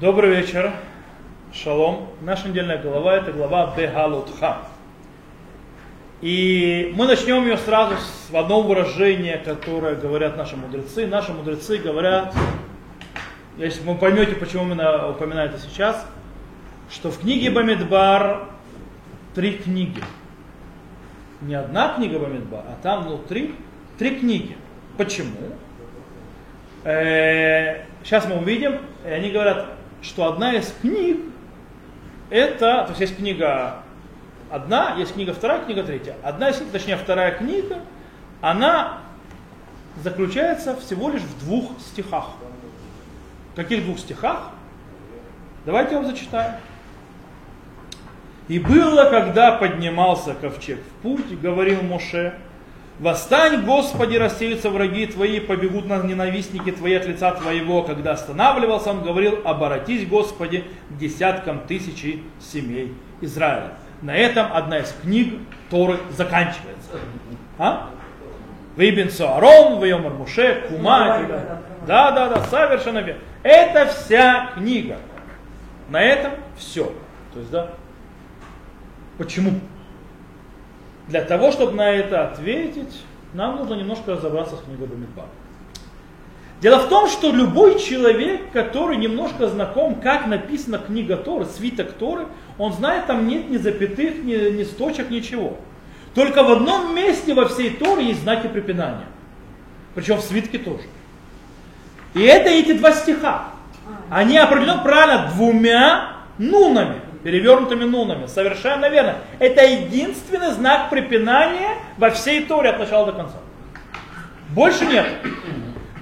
Добрый вечер. Шалом. Наша недельная глава это глава Бегалутха. И мы начнем ее сразу с одного выражения, которое говорят наши мудрецы. Наши мудрецы говорят, если вы поймете, почему мы упоминаем это сейчас, что в книге Бамидбар три книги. Не одна книга Бамидбар, а там внутри три книги. Почему? Э, сейчас мы увидим, и они говорят, что одна из книг, это, то есть есть книга одна, есть книга вторая, книга третья. Одна из, точнее вторая книга, она заключается всего лишь в двух стихах. В каких двух стихах? Давайте я вам зачитаю. И было, когда поднимался ковчег в путь, говорил Моше, Восстань, Господи, рассеются враги Твои, побегут на ненавистники Твои от лица Твоего. Когда останавливался, он говорил, обратись, Господи, к десяткам тысячи семей Израиля. На этом одна из книг Торы заканчивается. А? Выбин Суарон, Вайомар Муше, Кума. Да, да, да, совершенно верно. Это вся книга. На этом все. То есть, да. Почему? Для того, чтобы на это ответить, нам нужно немножко разобраться с книгой Бамидбар. Дело в том, что любой человек, который немножко знаком, как написана книга Торы, свиток Торы, он знает, там нет ни запятых, ни, ни сточек, ничего. Только в одном месте во всей Торе есть знаки препинания. Причем в свитке тоже. И это эти два стиха. Они определены правильно двумя нунами перевернутыми нунами. Совершенно верно. Это единственный знак препинания во всей Торе от начала до конца. Больше нет.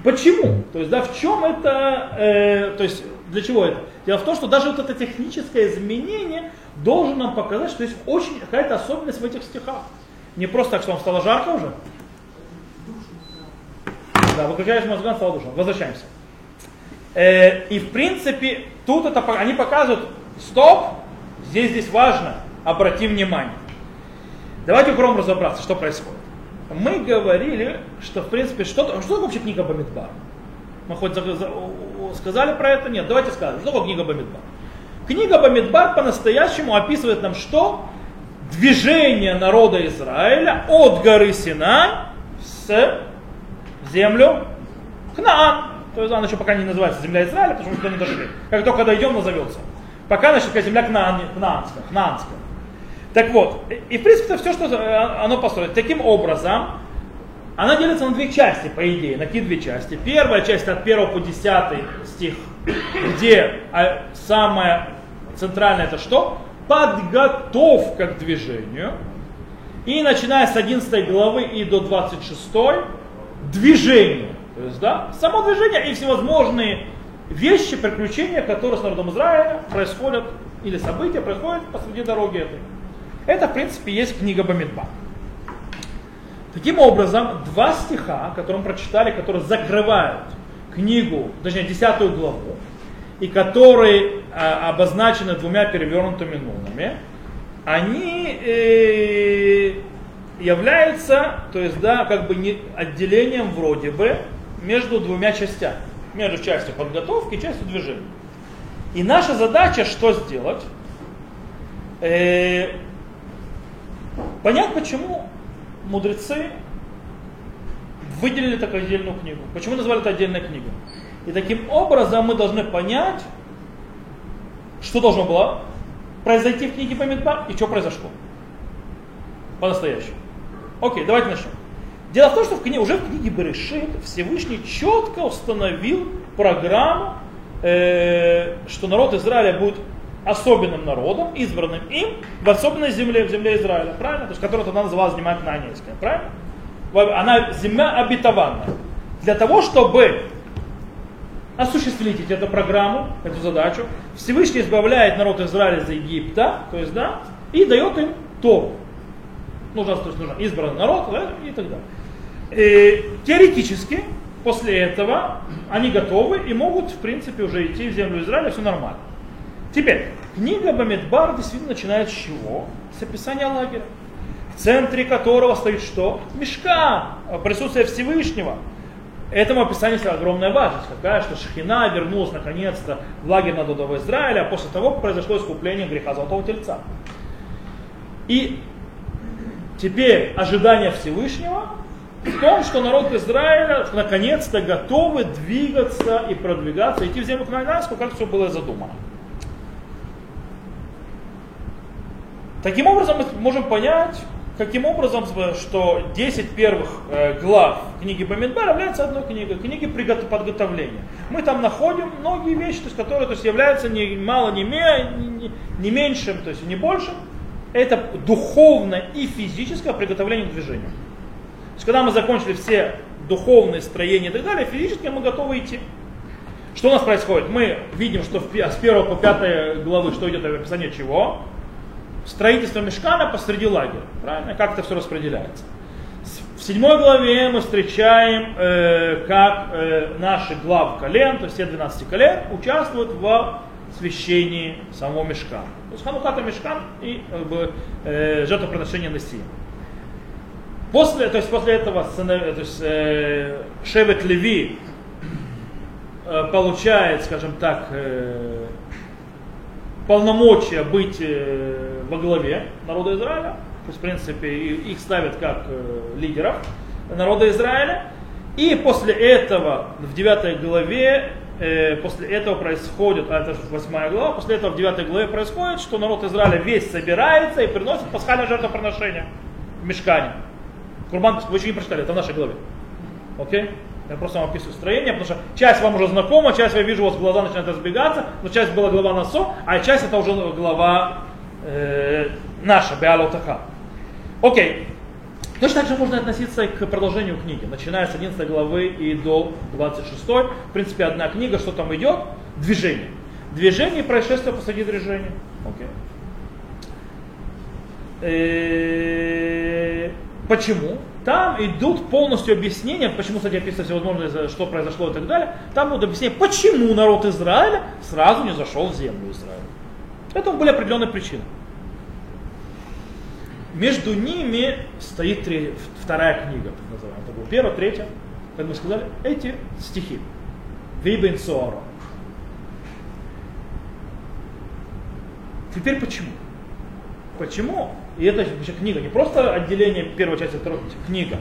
Почему? То есть, да, в чем это, э, то есть, для чего это? Дело в том, что даже вот это техническое изменение должен нам показать, что есть очень какая-то особенность в этих стихах. Не просто так, что вам стало жарко уже. Да, выключаешь мозган, стало душно. Возвращаемся. Э, и в принципе, тут это, они показывают, стоп, Здесь, здесь важно, обрати внимание. Давайте попробуем разобраться, что происходит. Мы говорили, что в принципе, что, что такое вообще книга Бамидбар? Мы хоть за, за, сказали про это? Нет, давайте скажем, что такое книга Бамидбар? Книга Бамидбар по-настоящему описывает нам что? Движение народа Израиля от горы Синай с землю Кнаан. То есть она еще пока не называется земля Израиля, потому что мы не дошли. Как только дойдем, назовется. Пока, значит, земля кнаанская, кнаанская. Так вот, и в принципе это все, что э, оно построено. Таким образом, она делится на две части, по идее, на какие две части. Первая часть от 1 по 10 стих, где а, самое центральное это что? Подготовка к движению. И начиная с 11 главы и до 26 движение. То есть, да, само движение и всевозможные вещи, приключения, которые с народом Израиля происходят, или события происходят посреди дороги этой. Это, в принципе, есть книга Бамидба. Таким образом, два стиха, которые мы прочитали, которые закрывают книгу, точнее, десятую главу, и которые а, обозначены двумя перевернутыми нунами, они э, являются, то есть, да, как бы не отделением вроде бы между двумя частями между частью подготовки и частью движения. И наша задача что сделать? Э, понять, почему мудрецы выделили такую отдельную книгу. Почему назвали это отдельной книгой. И таким образом мы должны понять, что должно было произойти в книге Бамидбар и что произошло. По-настоящему. Окей, давайте начнем. Дело в том, что в книге, уже в книге Берешит Всевышний четко установил программу, э, что народ Израиля будет особенным народом, избранным им в особенной земле, в земле Израиля, правильно? То есть, которую тогда называлась земля Кнаанейская, правильно? Она земля обетованная. Для того, чтобы осуществить эту программу, эту задачу, Всевышний избавляет народ Израиля из Египта, то есть, да, и дает им Тору. Нужно, то есть, нужно избранный народ да, и так далее. И, теоретически, после этого они готовы и могут, в принципе, уже идти в землю Израиля, все нормально. Теперь, книга Бамидбар действительно начинает с чего? С описания лагеря, в центре которого стоит что? Мешка, присутствие Всевышнего. Этому описанию огромная важность, какая, что Шхина вернулась наконец-то в лагерь народа Израиля после того, произошло искупление греха Золотого Тельца. И теперь ожидание Всевышнего в том, что народ Израиля наконец-то готовы двигаться и продвигаться, идти в землю Кнаанскую, как все было задумано. Таким образом, мы можем понять, каким образом, что 10 первых э, глав книги Бамидбар являются одной книгой, книги подготовления. Мы там находим многие вещи, то есть, которые то есть, являются не мало, не, не, не меньшим, то есть не большим. Это духовное и физическое приготовление к движению. Есть, когда мы закончили все духовные строения и так далее, физически мы готовы идти. Что у нас происходит? Мы видим, что с 1 по 5 главы, что идет описание чего? строительство мешкана посреди лагеря. Правильно? Как это все распределяется. В седьмой главе мы встречаем, э, как э, наши глав колен, то есть все 12 колен, участвуют в освящении самого мешкана. То есть хануката мешкан и как бы, э, жертвоприношение Неси. После, то есть после этого то есть, э, Шевет Леви э, получает, скажем так, э, полномочия быть э, во главе народа Израиля. То есть, в принципе, их ставят как э, лидеров народа Израиля. И после этого, в 9 главе, э, после этого происходит, а это 8 глава, после этого в 9 главе происходит, что народ Израиля весь собирается и приносит пасхальное жертвоприношение в мешкане. Курбан, вы еще не прочитали, это в нашей главе. Окей? Okay? Я просто вам описываю строение, потому что часть вам уже знакома, часть я вижу, у вас глаза начинают разбегаться, но часть была глава Насо, а часть это уже глава э, наша, Беалотаха. Окей. Точно так же можно относиться к продолжению книги, начиная с 11 главы и до 26. В принципе, одна книга, что там идет? Движение. Движение происшествие посреди движения. Окей. Э, почему? Там идут полностью объяснения, почему, кстати, описывается всевозможное, что произошло и так далее. Там будут объяснения, почему народ Израиля сразу не зашел в землю Израиля. Этому были определенные причины. Между ними стоит три, вторая книга, так называемая. Это была первая, третья, как мы сказали, эти стихи. Вибен. Теперь почему? Почему и это вообще книга, не просто отделение первой части, второй книга.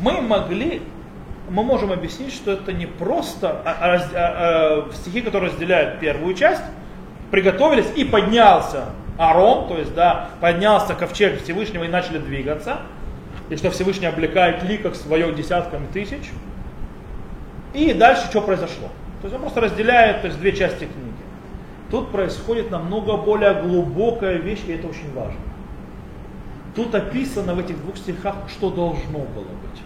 Мы могли, мы можем объяснить, что это не просто а, а, а, а, стихи, которые разделяют первую часть, приготовились и поднялся Арон, то есть, да, поднялся ковчег Всевышнего и начали двигаться, и что Всевышний облекает ликах свое десятками тысяч. И дальше что произошло? То есть он просто разделяет то есть, две части книги. Тут происходит намного более глубокая вещь, и это очень важно. Тут описано в этих двух стихах, что должно было быть.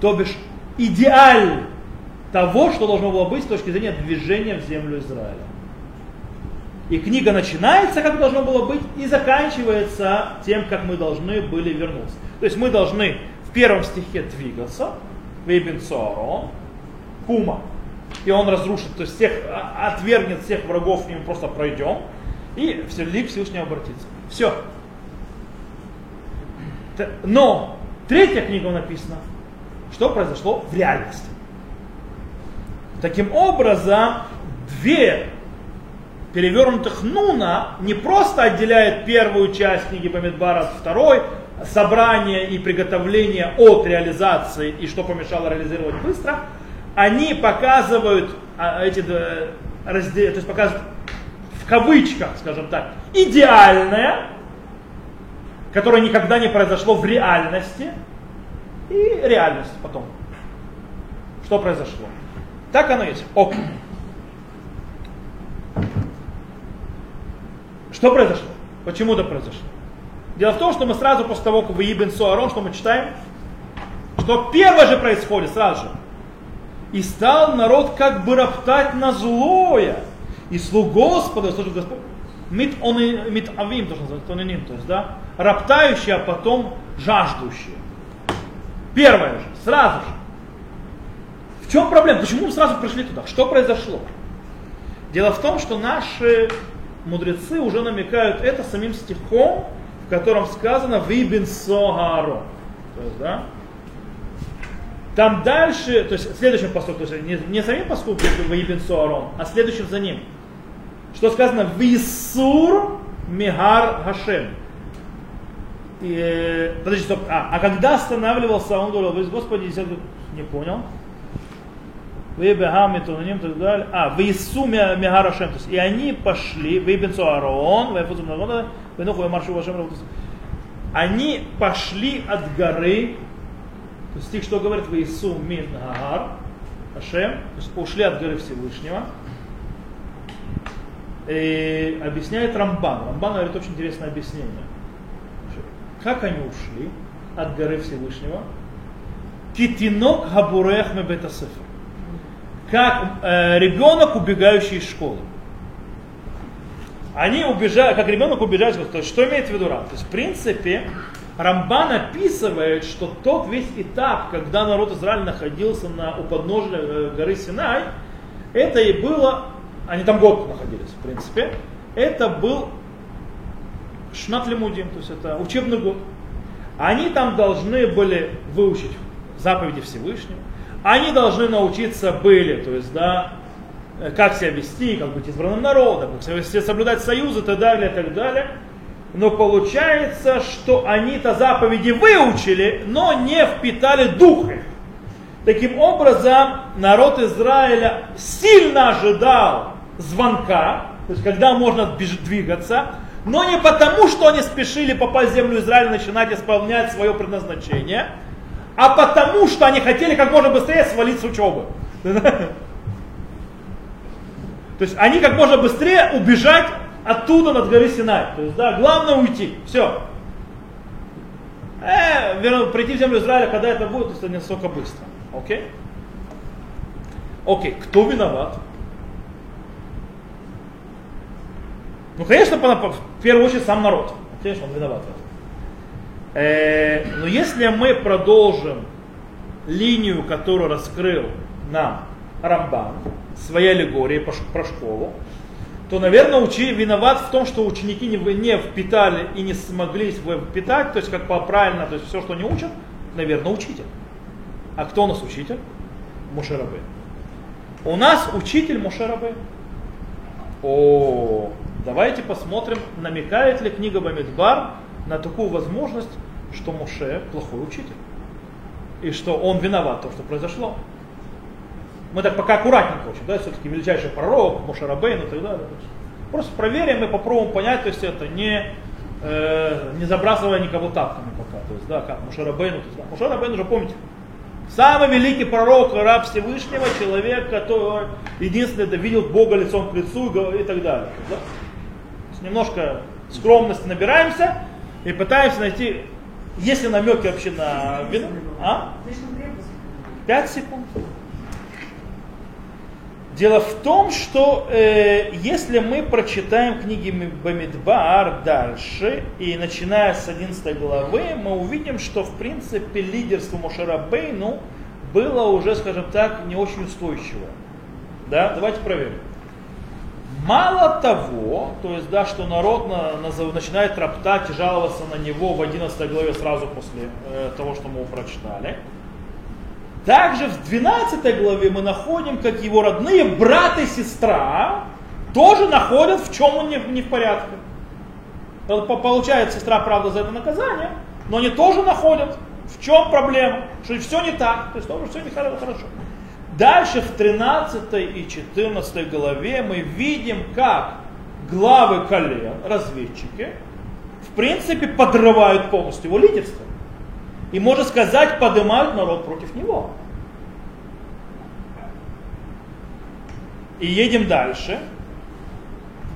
То бишь, идеаль того, что должно было быть с точки зрения движения в землю Израиля. И книга начинается, как должно было быть, и заканчивается тем, как мы должны были вернуться. То есть мы должны в первом стихе двигаться, Саарон, Кума, и он разрушит, то есть всех, а, отвергнет всех врагов, и мы просто пройдем и все лик Всевышнего обратится. Все. Но третья книга написана, что произошло в реальности. Таким образом, две перевернутых Нуна не просто отделяют первую часть книги Бамидбара от второй, собрание и приготовление от реализации и что помешало реализировать быстро, они показывают а, эти разделы, то есть показывают в кавычках, скажем так, идеальное, которое никогда не произошло в реальности, и реальность потом. Что произошло? Так оно есть. Ок. Что произошло? Почему это произошло? Дело в том, что мы сразу после того, как вы Ибн Суарон, что мы читаем, что первое же происходит сразу же. И стал народ как бы роптать на злое и слуг Господа, служит Господь, мит, он, мит авим, тоже называется, тониним, то есть, да, роптающие, а потом жаждущие. Первое же, сразу же. В чем проблема? Почему мы сразу пришли туда? Что произошло? Дело в том, что наши мудрецы уже намекают это самим стихом, в котором сказано «Вибин согаро». То есть, да, Там дальше, то есть следующим поступком, то есть не, не самим поступком Ваибин Суарон, а следующим за ним. Что сказано? Висур Мегар Хашем. И, э, подожди, стоп. А, а когда останавливался, он говорил, вы, Господи, не понял. Вы бегам и тунаним так далее. А, в Ису Мегарашем. То есть, и они пошли, вы бен Аарон, вы Эфузу Мнагода, вы Нуху Маршу Вашем Они пошли от горы, то есть стих, что говорит в Ису Мин Гагар, Ашем, то есть ушли от горы Всевышнего. И объясняет Рамбан. Рамбан говорит очень интересное объяснение. Как они ушли от горы Всевышнего? Китинок Габурех Мебетасефер как э, ребенок, убегающий из школы. Они убежали, как ребенок убежает, то есть что имеет в виду Рам? То есть в принципе Рамбан описывает, что тот весь этап, когда народ Израиля находился на, у подножия э, горы Синай, это и было, они там год находились, в принципе, это был Шнат Лемудим, то есть это учебный год. Они там должны были выучить заповеди Всевышнего, они должны научиться были, то есть, да, э, как себя вести, как быть избранным народом, как себя вести, соблюдать союзы и так далее, и так далее. Но получается, что они-то заповеди выучили, но не впитали дух их. Таким образом, народ Израиля сильно ожидал звонка, то есть когда можно двигаться, но не потому, что они спешили попасть в землю Израиля, начинать исполнять свое предназначение – а потому что они хотели как можно быстрее свалить с учебы. То есть они как можно быстрее убежать оттуда над горы Синай. То есть, да, главное уйти. Все. Э, верно, прийти в землю Израиля, когда это будет, это не настолько быстро. Окей? Окей, кто виноват? Ну, конечно, в первую очередь сам народ. Конечно, он виноват в этом. Э, но если мы продолжим линию, которую раскрыл нам Рамбан, своей аллегории про школу, то, наверное, учи виноват в том, что ученики не, не впитали и не смогли впитать, то есть как по правильно, то есть все, что они учат, наверное, учитель. А кто у нас учитель? Мушерабы. У нас учитель Мушерабы. О, давайте посмотрим, намекает ли книга Бамидбар на такую возможность, что Моше плохой учитель. И что он виноват в том, что произошло. Мы так пока аккуратненько учим, да, все-таки величайший пророк, Моше Рабейн и так далее. Просто проверим и попробуем понять, то есть это не, э, не забрасывая никого тапками пока. То есть, да, как есть, да, Моше Рабейн уже помните, Самый великий пророк, раб Всевышнего, человек, который единственный это видел Бога лицом к лицу и так далее. Да? немножко скромности набираемся, и пытаемся найти, есть ли намеки вообще на вину. А? Пять секунд. Дело в том, что э, если мы прочитаем книги Бамидбар дальше, и начиная с 11 главы, мы увидим, что в принципе лидерство Мошарабейну было уже, скажем так, не очень устойчивое. Да? Давайте проверим. Мало того, то есть, да, что народ на, на, начинает роптать и жаловаться на него в 11 главе сразу после э, того, что мы прочитали. Также в 12 главе мы находим, как его родные брат и сестра тоже находят, в чем он не, не в порядке. Получает сестра, правда, за это наказание, но они тоже находят, в чем проблема, что все не так, то есть тоже все не хорошо. Дальше в 13 и 14 главе мы видим, как главы колен, разведчики, в принципе подрывают полностью его лидерство. И, можно сказать, поднимают народ против него. И едем дальше.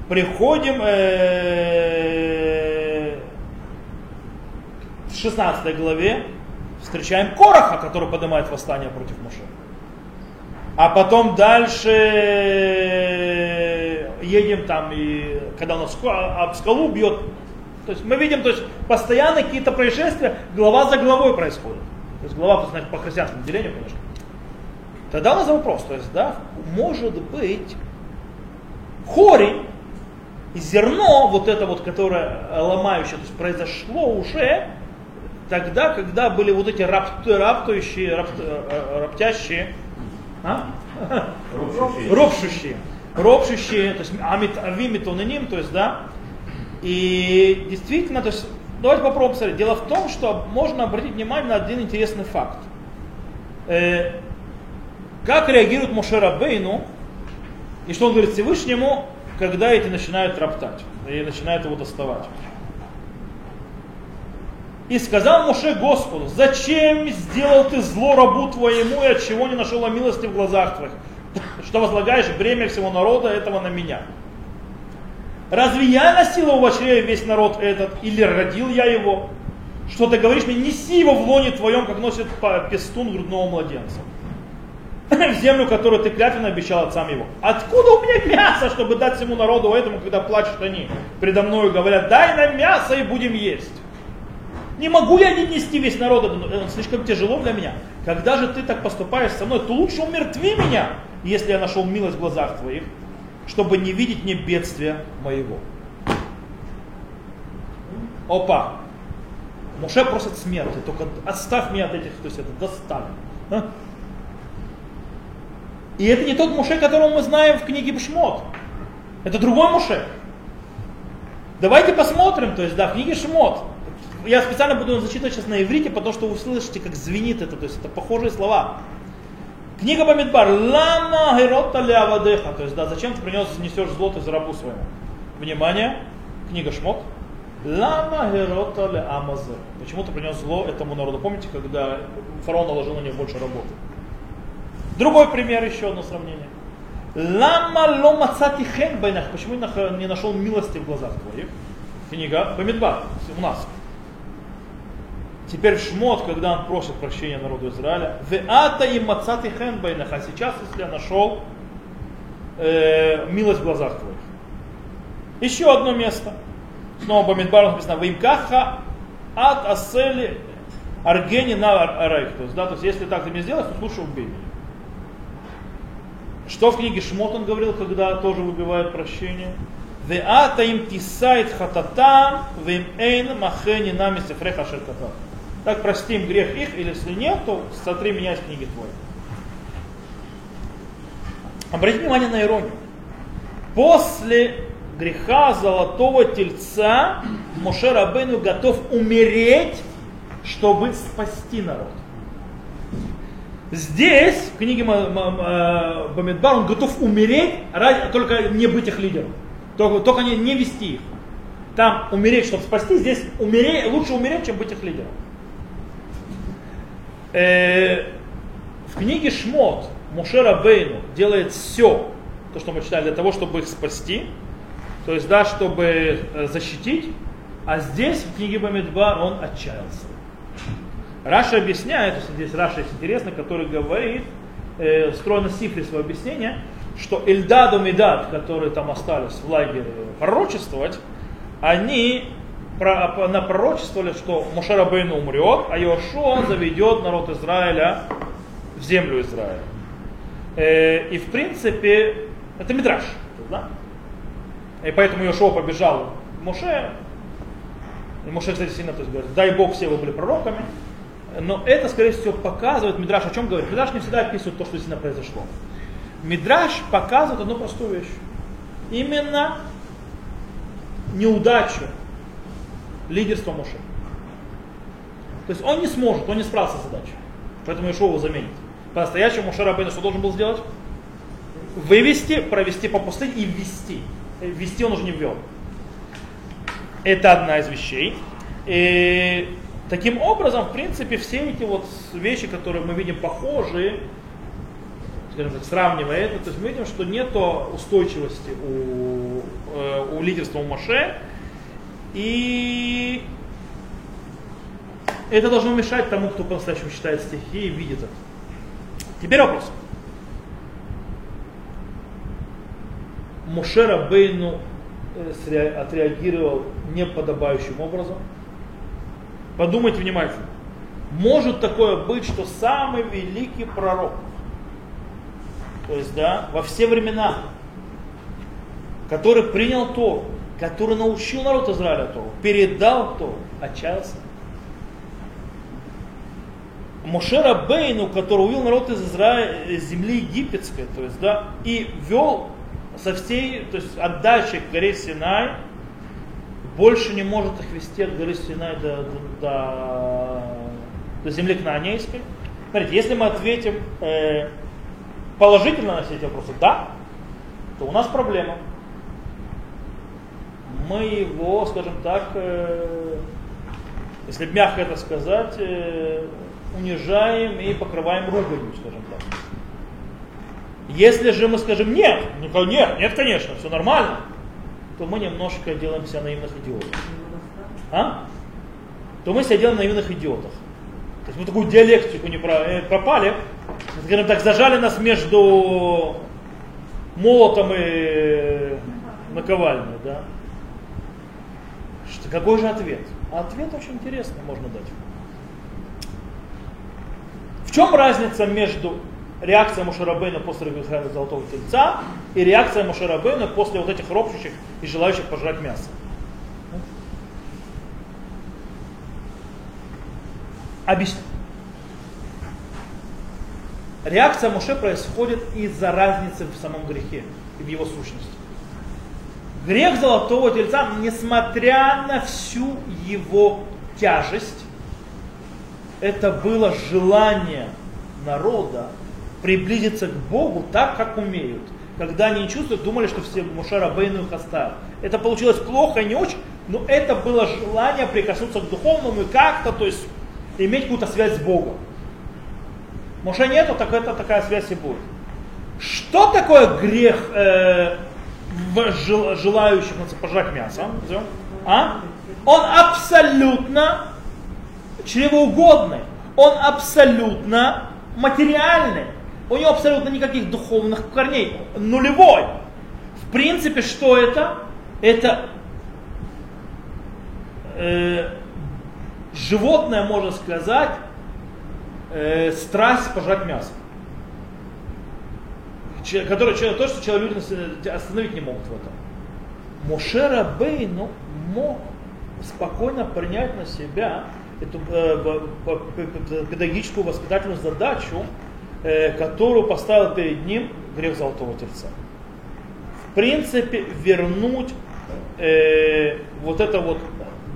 Приходим э, в 16 главе, встречаем Короха, который поднимает восстание против Моше а потом дальше едем там, и когда он об скалу бьет, то есть мы видим, то есть постоянно какие-то происшествия, глава за главой происходят. То есть глава, значит, по христианскому делению, конечно. Тогда у нас вопрос, то есть, да, может быть, корень, зерно, вот это вот, которое ломающее, то есть произошло уже тогда, когда были вот эти рап, раптующие, рап, раптящие, а? ропшущие, ропшущие, то есть амит, авимитоненим, то есть, да, и действительно, то есть, давайте попробуем посмотреть. Дело в том, что можно обратить внимание на один интересный факт. Э, как реагирует Мошера Бейну, и что он говорит Всевышнему, когда эти начинают роптать, и начинают его доставать. И сказал Моше Господу, зачем сделал ты зло рабу твоему, и от чего не нашел милости в глазах твоих, что возлагаешь бремя всего народа этого на меня? Разве я носил в чреве весь народ этот, или родил я его? Что ты говоришь мне, неси его в лоне твоем, как носит пестун грудного младенца. В землю, которую ты клятвенно обещал отцам его. Откуда у меня мясо, чтобы дать всему народу этому, когда плачут они предо мною, говорят, дай нам мясо и будем есть. Не могу я не нести весь народ, это слишком тяжело для меня. Когда же ты так поступаешь со мной, то лучше умертви меня, если я нашел милость в глазах твоих, чтобы не видеть мне бедствия моего. Опа! Муше просит смерти, только отставь меня от этих, то есть это доставь. А? И это не тот Муше, которого мы знаем в книге Бшмот. Это другой Муше. Давайте посмотрим, то есть, да, в книге Шмот я специально буду зачитывать сейчас на иврите, потому что вы услышите, как звенит это, то есть это похожие слова. Книга Бамидбар. Лама герота лявадеха. То есть, да, зачем ты принес, несешь злото за рабу своему? Внимание, книга Шмот. Лама герота ле амазе. Почему ты принес зло этому народу? Помните, когда фараон наложил на них больше работы? Другой пример, еще одно сравнение. Лама ло мацати хен Почему не нашел милости в глазах твоих? Книга Бамидбар у нас. Теперь Шмот, когда он просит прощения народу Израиля, «Веата и мацати хен байнах», а сейчас, если я нашел э, милость в глазах твоих. Еще одно место. Снова Бамидбар написано, «Вимкаха ат асели аргени на арайх». То есть, да, то есть, если так ты мне сделаешь, то слушай, убей меня. Что в книге Шмот он говорил, когда тоже выбивает прощение? Веата им тисайт хататам, вим эйн махени нами сефреха шеркатам так простим грех их, или если нет, то сотри меня из книги твоей. Обратите внимание на иронию. После греха золотого тельца Моше Рабену готов умереть, чтобы спасти народ. Здесь, в книге Бамидбар, он готов умереть, ради, только не быть их лидером. Только, только не, не вести их. Там умереть, чтобы спасти, здесь умереть, лучше умереть, чем быть их лидером э, в книге Шмот Моше Рабейну делает все, то, что мы читали, для того, чтобы их спасти, то есть, да, чтобы э, защитить, а здесь, в книге Бамидбар, он отчаялся. Раши объясняет, то есть здесь Раши есть интересно, который говорит, э, строит на Сифри свое объяснение, что Эльдад у Медад, которые там остались в лагере пророчествовать, они напророчествовали, что Мушера Бейну умрет, а Йошуа заведет народ Израиля в землю Израиля. Э, и в принципе, это Мидраш. Да? И поэтому Йошуа побежал к Моше. И Моше, кстати, сильно то есть, говорит, дай Бог все вы были пророками. Но это, скорее всего, показывает, Мидраш о чем говорит? Мидраш не всегда описывает то, что действительно произошло. Мидраш показывает одну простую вещь. Именно неудачу лидерство Моше. То есть он не сможет, он не справится с задачей. Поэтому Ишуа заменит. По-настоящему Моше Рабейна что должен был сделать? Вывести, провести по пустыне и ввести. Ввести он уже не ввел. Это одна из вещей. И таким образом, в принципе, все эти вот вещи, которые мы видим похожие, скажем так, сравнивая это, то есть мы видим, что нет устойчивости у, э, у лидерства у Моше, и это должно мешать тому, кто по-настоящему читает стихи и видит это. Теперь вопрос. Мушера Бейну э, отреагировал неподобающим образом. Подумайте внимательно. Может такое быть, что самый великий пророк, то есть, да, во все времена, который принял Тору, который научил народ Израиля Тору, передал Тору, отчаялся. Мошера Бейну, который увел народ из Израиля, из земли египетской, то есть, да, и вел со всей, то есть отдачей к горе Синай, больше не может их вести от горы Синай до, до, до, до земли Кнаанейской. Смотрите, если мы ответим э, положительно на все эти вопросы, да, то у нас проблема. Мы его, скажем так, э, если мягко это сказать, э, унижаем и покрываем руганью, скажем так. Если же мы скажем нет, ну нет, нет, конечно, все нормально, то мы немножко делаем себя наивных идиотов. А? То мы себя делаем наивных идиотов. То есть мы такую диалектику не э, пропали, скажем так, зажали нас между молотом и наковальней, да? Какой же ответ? Ответ очень интересный можно дать. В чем разница между реакцией Мушарабейна после Рабихана Золотого Тельца и реакцией Мушарабейна после вот этих ропщущих и желающих пожрать мясо? Объясню. Реакция Муше происходит из-за разницы в самом грехе и в его сущности. Грех золотого тельца, несмотря на всю его тяжесть, это было желание народа приблизиться к Богу так, как умеют. Когда они не чувствуют, думали, что все Мушара Бейну их оставят. Это получилось плохо, не очень, но это было желание прикоснуться к духовному и как-то, то есть иметь какую-то связь с Богом. Моше нету, так это такая связь и будет. Что такое грех э, желающих пожрать мясо? А? Он абсолютно чревоугодный. Он абсолютно материальный. У него абсолютно никаких духовных корней. Нулевой. В принципе, что это? Это э, животное, можно сказать, э, страсть пожрать мясо. Который, то, что человек люди остановить не могут в этом. Мошера Бейну мог спокойно принять на себя эту э, педагогическую воспитательную задачу, э, которую поставил перед ним грех Золотого Тельца. В принципе, вернуть э, вот это вот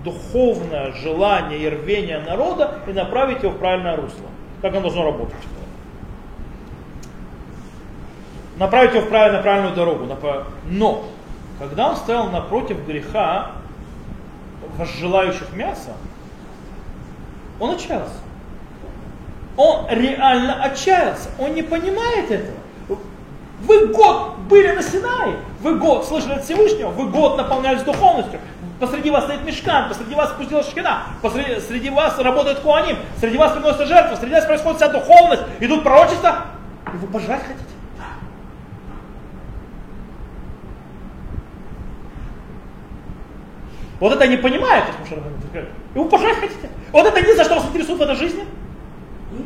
духовное желание и рвение народа и направить его в правильное русло. Как оно должно работать. Направить его в правильную, правильную дорогу. Но, когда он стоял напротив греха, возжелающих мяса, он отчаялся. Он реально отчаялся. Он не понимает этого. Вы год были на Синае, вы год слышали от Всевышнего, вы год наполнялись духовностью, посреди вас стоит мешкан, посреди вас спустилась шкина, посреди, среди вас работает куаним, среди вас приносится жертва, среди вас происходит вся духовность, идут пророчества, и вы пожрать хотите. Вот это не понимает, и вы пожрать хотите. Вот это не за что вас интересует в этой жизни.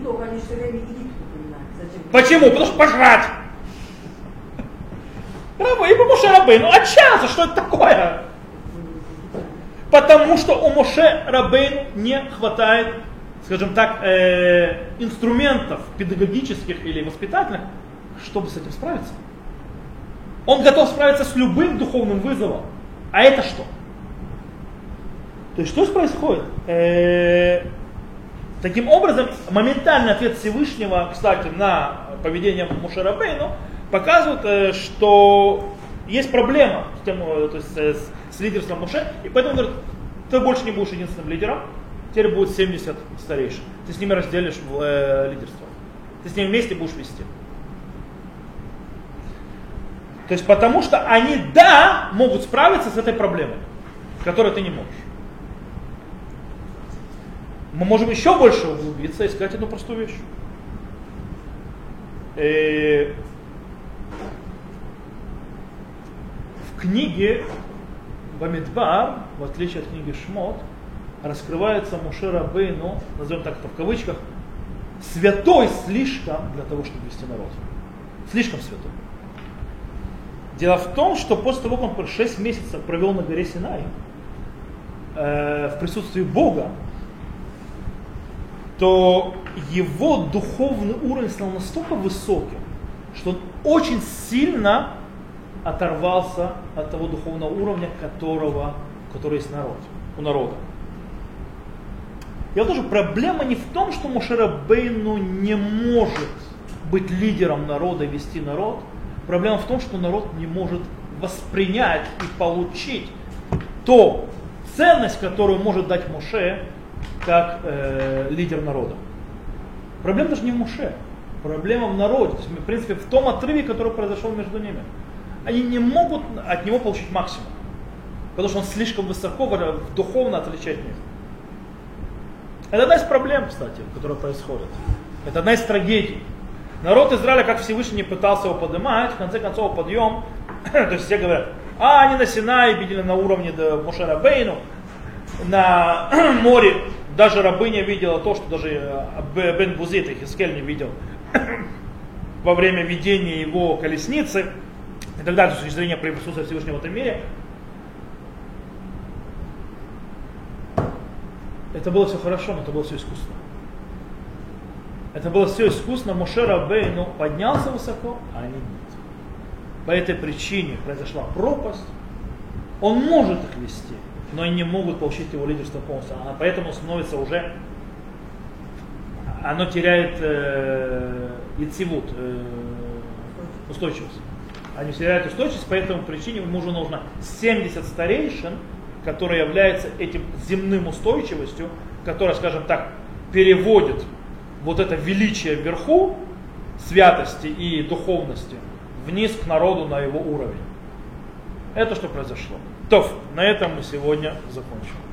Только они все время? Почему? Потому что пожрать. Рабы, и Моше Рабейну отчаялся, что это такое. Потому что у Моше Рабейну не хватает, скажем так, э, инструментов педагогических или воспитательных, чтобы с этим справиться. Он готов справиться с любым духовным вызовом. А это что? То есть что происходит? Э, таким образом, моментальный ответ Всевышнего, кстати, на поведение Мушарабейну, показывает, э, что есть проблема с, тем, э, то есть, с, с лидерством Муше, и поэтому он говорит, ты больше не будешь единственным лидером, теперь будет 70 старейшин. Ты с ними разделишь э, лидерство. Ты с ними вместе будешь вести. То есть потому что они, да, могут справиться с этой проблемой, которую ты не можешь мы можем еще больше углубиться и сказать одну простую вещь. Э, в книге Бамидбар, в отличие от книги Шмот, раскрывается Мушера Бейну, назовем так это в кавычках, святой слишком для того, чтобы вести народ. Слишком святой. Дело в том, что после того, как он 6 месяцев провел на горе Синай, э, в присутствии Бога, то его духовный уровень стал настолько высоким, что он очень сильно оторвался от того духовного уровня, которого, который есть народ, у народа. Вот тоже проблема не в том, что Мушерабейну не может быть лидером народа, вести народ. Проблема в том, что народ не может воспринять и получить то ценность, которую может дать Моше как э, лидер народа. Проблема даже не в Моше, проблема в народе, то есть, в принципе в том отрыве, который произошел между ними. Они не могут от него получить максимум, потому что он слишком высоко духовно отличает них. Это одна из проблем, кстати, которая происходит. Это одна из трагедий. Народ Израиля, как Всевышний пытался его поднимать, в конце концов подъем, то есть все говорят, а они на Синае видели на уровне до Мошера Бейну, на море даже рабыня видела то, что даже э, Бен Бузит, Хискель не видел во время ведения его колесницы и так далее, с точки зрения присутствия Всевышнего в этом мире. Это было все хорошо, но это было все искусственно. Это было все искусно. Мушера Бейну поднялся высоко, а они нет. По этой причине произошла пропасть. Он может их вести, но они не могут получить его лидерство полностью. А поэтому становится уже, оно теряет э, э, устойчивость. Они теряют устойчивость, по этому причине ему уже нужно 70 старейшин, которые являются этим земным устойчивостью, которая, скажем так, переводит вот это величие вверху, святости и духовности, вниз к народу на его уровень. Это что произошло. То, на этом мы сегодня закончим.